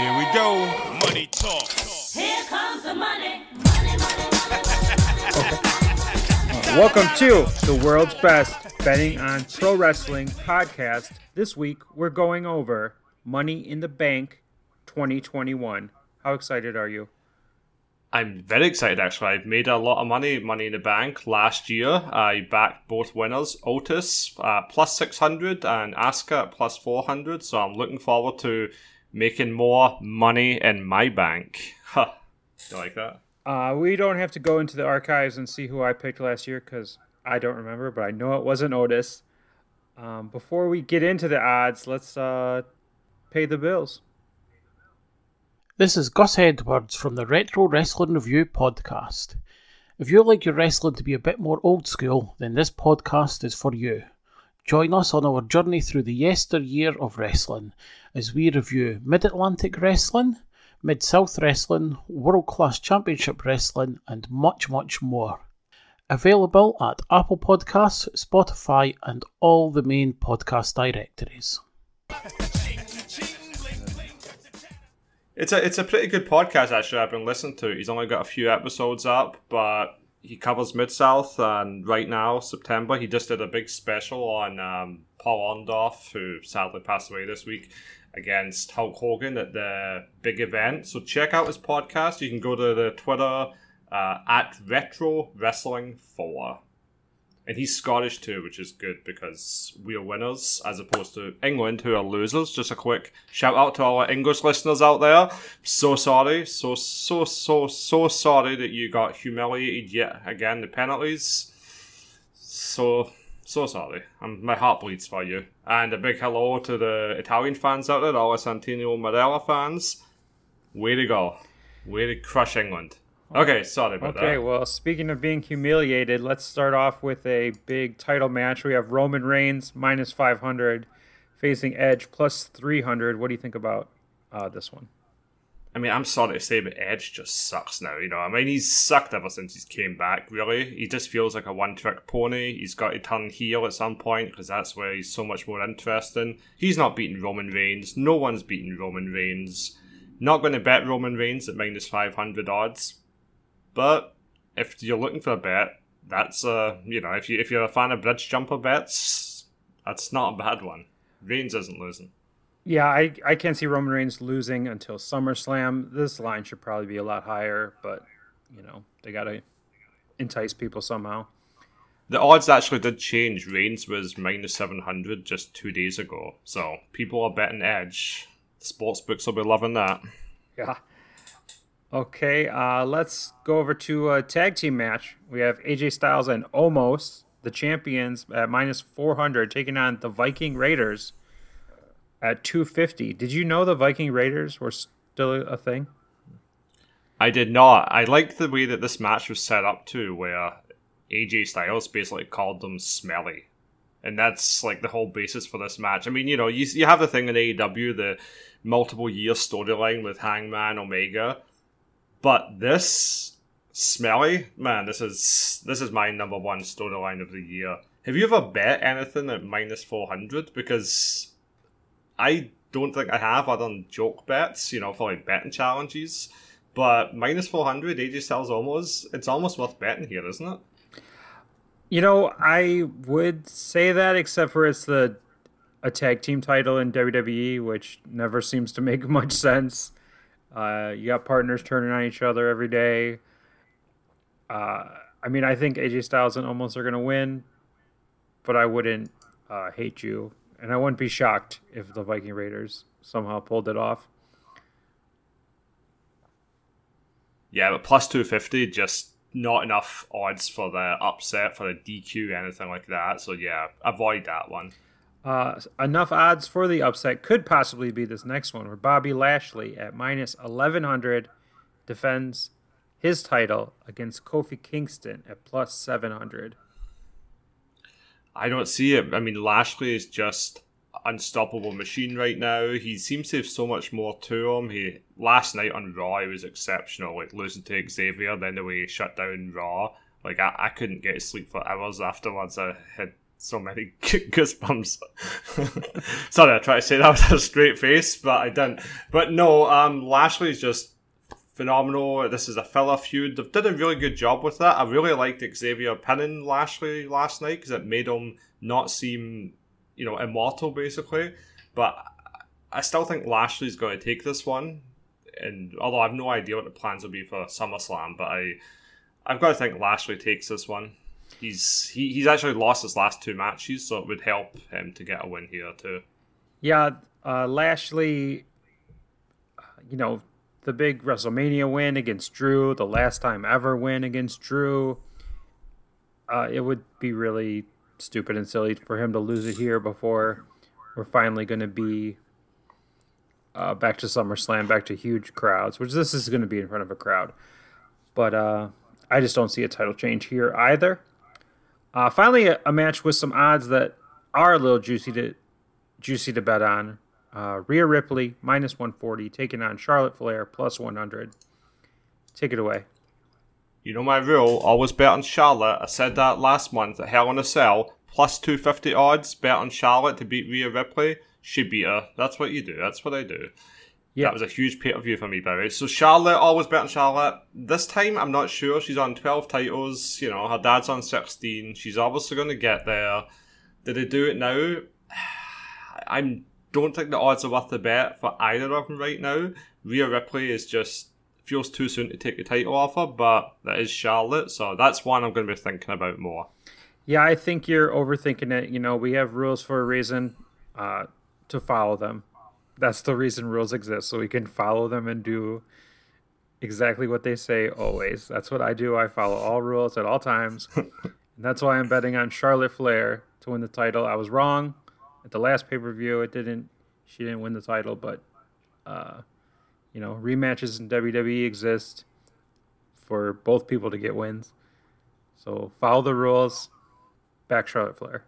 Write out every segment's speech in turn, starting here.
Here we go. Money talk. Here comes the money. Money, money, money, money. Welcome to the world's best betting on pro wrestling podcast. This week we're going over Money in the Bank 2021. How excited are you? I'm very excited actually. I've made a lot of money, money in the bank last year. I backed both winners, Otis uh, plus 600 and Asuka plus 400. So I'm looking forward to making more money in my bank. Huh. You like that? Uh, we don't have to go into the archives and see who I picked last year because I don't remember, but I know it wasn't Otis. Um, before we get into the odds, let's uh, pay the bills. This is Gus Edwards from the Retro Wrestling Review podcast. If you like your wrestling to be a bit more old school, then this podcast is for you. Join us on our journey through the yesteryear of wrestling as we review Mid Atlantic Wrestling, Mid South Wrestling, World Class Championship Wrestling, and much, much more. Available at Apple Podcasts, Spotify, and all the main podcast directories. It's a it's a pretty good podcast actually. I've been listening to. He's only got a few episodes up, but he covers Mid South, and right now September he just did a big special on um, Paul Orndorff, who sadly passed away this week, against Hulk Hogan at the big event. So check out his podcast. You can go to the Twitter uh, at Retro Wrestling Four. And he's Scottish too, which is good because we are winners as opposed to England, who are losers. Just a quick shout out to all our English listeners out there. So sorry, so so so so sorry that you got humiliated yet again. The penalties. So so sorry. Um, my heart bleeds for you. And a big hello to the Italian fans out there, all the Santino Marella fans. Way to go. Way to crush England. Okay, sorry about Okay, that. well, speaking of being humiliated, let's start off with a big title match. We have Roman Reigns minus 500 facing Edge plus 300. What do you think about uh, this one? I mean, I'm sorry to say, but Edge just sucks now. You know, I mean, he's sucked ever since he's came back. Really, he just feels like a one-trick pony. He's got to turn heel at some point because that's where he's so much more interesting. He's not beating Roman Reigns. No one's beating Roman Reigns. Not going to bet Roman Reigns at minus 500 odds. But if you're looking for a bet, that's uh, you know, if you if you're a fan of bridge jumper bets, that's not a bad one. Reigns isn't losing. Yeah, I, I can't see Roman Reigns losing until SummerSlam. This line should probably be a lot higher, but, you know, they got to entice people somehow. The odds actually did change. Reigns was minus 700 just two days ago. So people are betting Edge. Sports books will be loving that. Yeah. Okay, uh, let's go over to a tag team match. We have AJ Styles and Omos, the champions, at minus 400, taking on the Viking Raiders at 250. Did you know the Viking Raiders were still a thing? I did not. I liked the way that this match was set up too, where AJ Styles basically called them smelly. And that's like the whole basis for this match. I mean, you know, you, you have the thing in AEW, the multiple year storyline with Hangman Omega. But this smelly man, this is this is my number one storyline of the year. Have you ever bet anything at minus four hundred? Because I don't think I have other than joke bets, you know, for like betting challenges. But minus four hundred, AJ Styles almost it's almost worth betting here, isn't it? You know, I would say that, except for it's the a tag team title in WWE, which never seems to make much sense. Uh, you got partners turning on each other every day. Uh, I mean, I think AJ Styles and Omos are going to win, but I wouldn't uh, hate you, and I wouldn't be shocked if the Viking Raiders somehow pulled it off. Yeah, but plus two fifty, just not enough odds for the upset for the DQ, anything like that. So yeah, avoid that one. Uh, enough odds for the upset could possibly be this next one, where Bobby Lashley at minus 1100 defends his title against Kofi Kingston at plus 700. I don't see it. I mean, Lashley is just unstoppable machine right now. He seems to have so much more to him. He last night on Raw he was exceptional, like losing to Xavier, then the way he shut down Raw. Like I, I couldn't get sleep for hours afterwards. I had so many goosebumps. Sorry, I tried to say that with a straight face, but I didn't. But no, um, Lashley's just phenomenal. This is a filler feud. They've did a really good job with that. I really liked Xavier pinning Lashley last night because it made him not seem, you know, immortal basically. But I still think Lashley's going to take this one. And although I have no idea what the plans will be for SummerSlam, but I, I've got to think Lashley takes this one. He's he, he's actually lost his last two matches, so it would help him to get a win here too. Yeah, uh, Lashley, uh, you know, the big WrestleMania win against Drew, the last time ever win against Drew. Uh, it would be really stupid and silly for him to lose it here before we're finally going to be uh, back to SummerSlam, back to huge crowds, which this is going to be in front of a crowd. But uh, I just don't see a title change here either. Uh, finally, a, a, match with some odds that are a little juicy to juicy to bet on. Uh, Rhea Ripley minus 140 taking on Charlotte Flair plus 100. Take it away. You know my rule, always bet on Charlotte. I said that last month at Hell in a Cell. Plus 250 odds, bet on Charlotte to beat Rhea Ripley. She beat her. That's what you do. That's what I do. Yeah. That was a huge pay per view for me, by the way. So Charlotte, always bet on Charlotte. This time, I'm not sure. She's on 12 titles. You know, her dad's on 16. She's obviously going to get there. Did they do it now? I don't think the odds are worth the bet for either of them right now. Rhea Ripley is just feels too soon to take the title off her, but that is Charlotte, so that's one I'm going to be thinking about more. Yeah, I think you're overthinking it. You know, we have rules for a reason uh, to follow them that's the reason rules exist so we can follow them and do exactly what they say always. That's what i do. I follow all rules at all times. And that's why i'm betting on charlotte flair to win the title. I was wrong. At the last pay-per-view it didn't she didn't win the title but uh, you know rematches in wwe exist for both people to get wins. So follow the rules. Back charlotte flair.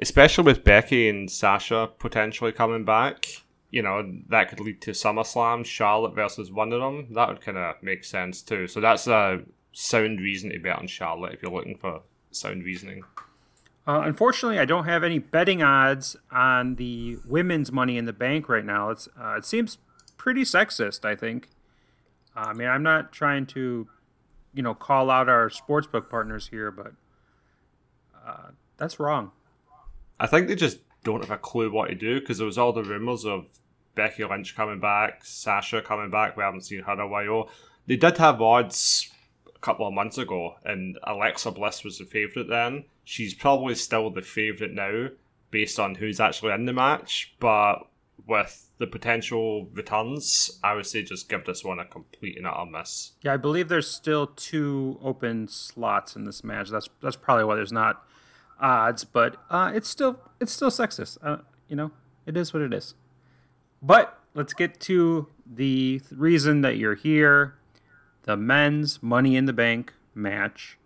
Especially with becky and sasha potentially coming back you know, that could lead to SummerSlam, Charlotte versus one of them. That would kind of make sense too. So that's a sound reason to bet on Charlotte if you're looking for sound reasoning. Uh, unfortunately, I don't have any betting odds on the women's Money in the Bank right now. It's uh, it seems pretty sexist. I think. Uh, I mean, I'm not trying to, you know, call out our sportsbook partners here, but uh, that's wrong. I think they just don't have a clue what to do because there was all the rumors of Becky Lynch coming back, Sasha coming back. We haven't seen her in a while. They did have odds a couple of months ago, and Alexa Bliss was the favourite then. She's probably still the favourite now, based on who's actually in the match. But with the potential returns, I would say just give this one a complete and utter miss. Yeah, I believe there's still two open slots in this match. That's that's probably why there's not odds, but uh, it's still it's still sexist. Uh, you know, it is what it is. But let's get to the reason that you're here the men's Money in the Bank match.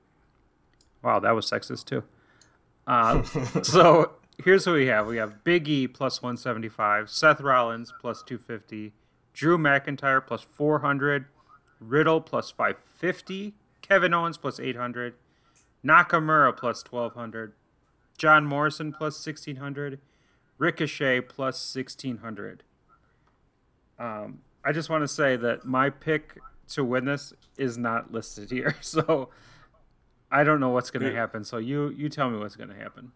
Wow, that was sexist too. Uh, so here's what we have we have Big E plus 175, Seth Rollins plus 250, Drew McIntyre plus 400, Riddle plus 550, Kevin Owens plus 800, Nakamura plus 1200, John Morrison plus 1600, Ricochet plus 1600. Um, I just want to say that my pick to win this is not listed here, so I don't know what's going to happen. So you you tell me what's going to happen.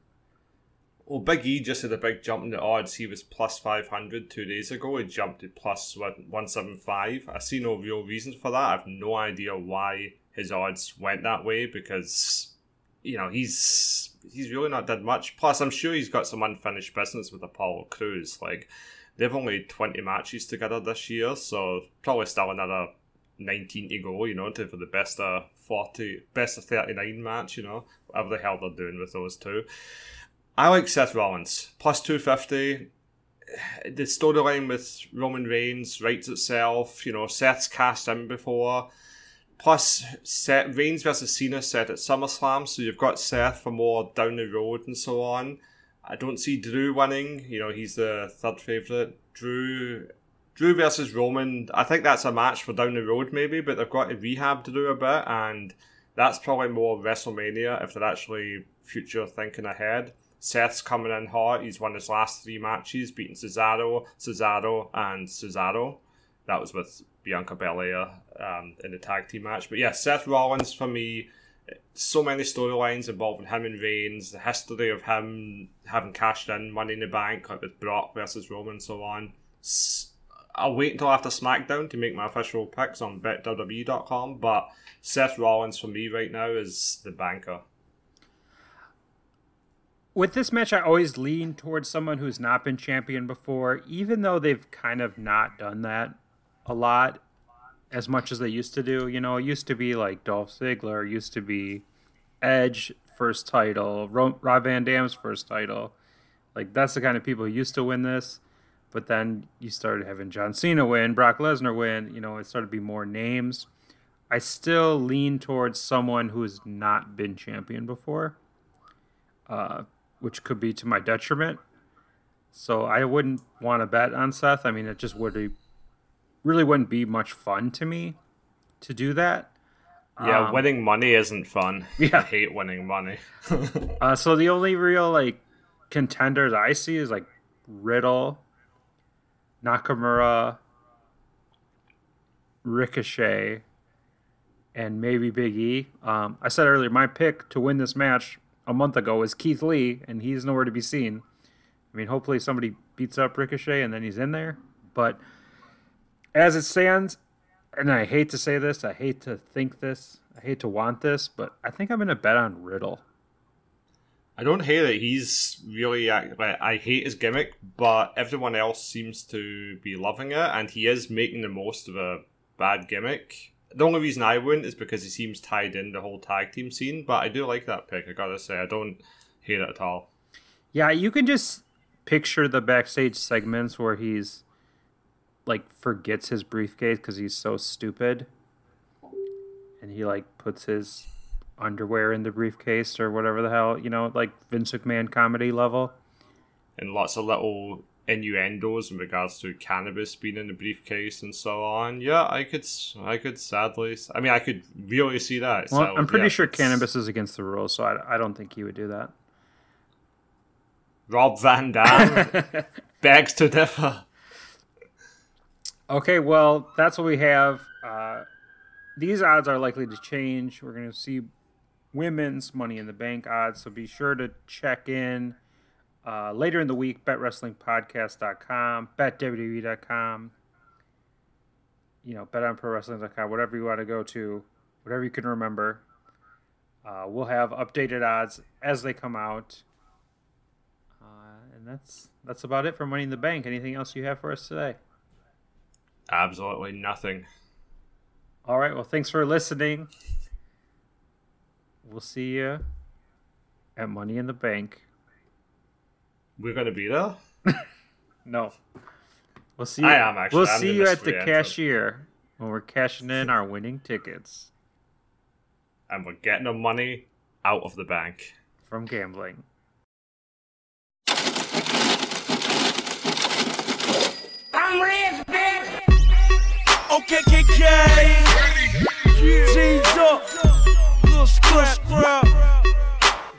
Well, Big E just had a big jump in the odds. He was plus 500 two days ago. He jumped to plus 175. I see no real reason for that. I have no idea why his odds went that way because, you know, he's he's really not done much. Plus, I'm sure he's got some unfinished business with Apollo Crews. Like, they've only 20 matches together this year, so probably still another 19 to go, you know, to, for the best of 40, best of 39 match, you know, whatever the hell they're doing with those two. I like Seth Rollins, plus 250. The storyline with Roman Reigns writes itself, you know, Seth's cast in before. Plus, Seth, Reigns versus Cena set at SummerSlam, so you've got Seth for more down the road and so on. I don't see Drew winning. You know, he's the third favorite. Drew, Drew versus Roman. I think that's a match for down the road, maybe, but they've got to rehab Drew a bit, and that's probably more WrestleMania if they're actually future thinking ahead. Seth's coming in hot. He's won his last three matches, beating Cesaro, Cesaro, and Cesaro. That was with Bianca Belair um, in the tag team match. But yeah, Seth Rollins for me. So many storylines involving him and Reigns, the history of him having cashed in Money in the Bank, like with Brock versus Roman and so on. I'll wait until after SmackDown to make my official picks on betwwe.com, but Seth Rollins for me right now is the banker. With this match, I always lean towards someone who's not been champion before, even though they've kind of not done that a lot as much as they used to do. You know, it used to be like Dolph Ziggler, used to be Edge first title, Ro- Rob Van Dam's first title. Like that's the kind of people who used to win this. But then you started having John Cena win, Brock Lesnar win. You know, it started to be more names. I still lean towards someone who has not been champion before, uh, which could be to my detriment. So I wouldn't want to bet on Seth. I mean, it just would be, really wouldn't be much fun to me to do that. Yeah, Um, winning money isn't fun. Yeah. I hate winning money. Uh, so the only real like contenders I see is like Riddle, Nakamura, Ricochet, and maybe Big E. Um, I said earlier my pick to win this match a month ago was Keith Lee, and he's nowhere to be seen. I mean, hopefully somebody beats up Ricochet and then he's in there. But as it stands, and I hate to say this, I hate to think this, I hate to want this, but I think I'm going to bet on Riddle. I don't hate it. He's really like I hate his gimmick, but everyone else seems to be loving it, and he is making the most of a bad gimmick. The only reason I wouldn't is because he seems tied in the whole tag team scene, but I do like that pick. I gotta say, I don't hate it at all. Yeah, you can just picture the backstage segments where he's like forgets his briefcase because he's so stupid, and he like puts his underwear in the briefcase or whatever the hell you know, like Vince McMahon comedy level. And lots of little innuendos in regards to cannabis being in the briefcase and so on. Yeah, I could, s- I could sadly, I mean, I could really see that. Well, So, I'm pretty yeah, sure it's- cannabis is against the rules, so I, I don't think he would do that. Rob Van Dam begs to differ. Okay, well, that's what we have. Uh, these odds are likely to change. We're going to see women's Money in the Bank odds, so be sure to check in uh, later in the week. BetWrestlingPodcast.com, BetWWE.com, you know, BetOnProWrestling.com, whatever you want to go to, whatever you can remember. Uh, we'll have updated odds as they come out. Uh, and that's that's about it for Money in the Bank. Anything else you have for us today? Absolutely nothing. All right. Well, thanks for listening. We'll see you at Money in the Bank. We're gonna be there. No. We'll see. You, I am, actually. We'll I'm see you at the cashier when we're cashing in our winning tickets and we're getting the money out of the bank. from gambling. Okay, KK. G's up. Little scrap, scrap.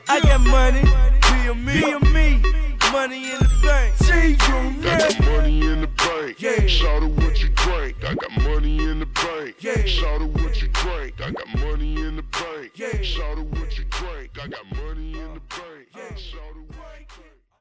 I got money. Be a me. Be a me. Money in the bank. See you I money in the bank. Yeah. Shout out what you drink. I got money in the bank. Yeah. Shout out what you drink. I got money in the bank. Yeah. Shout out what you drink. I got money in the bank. Shout out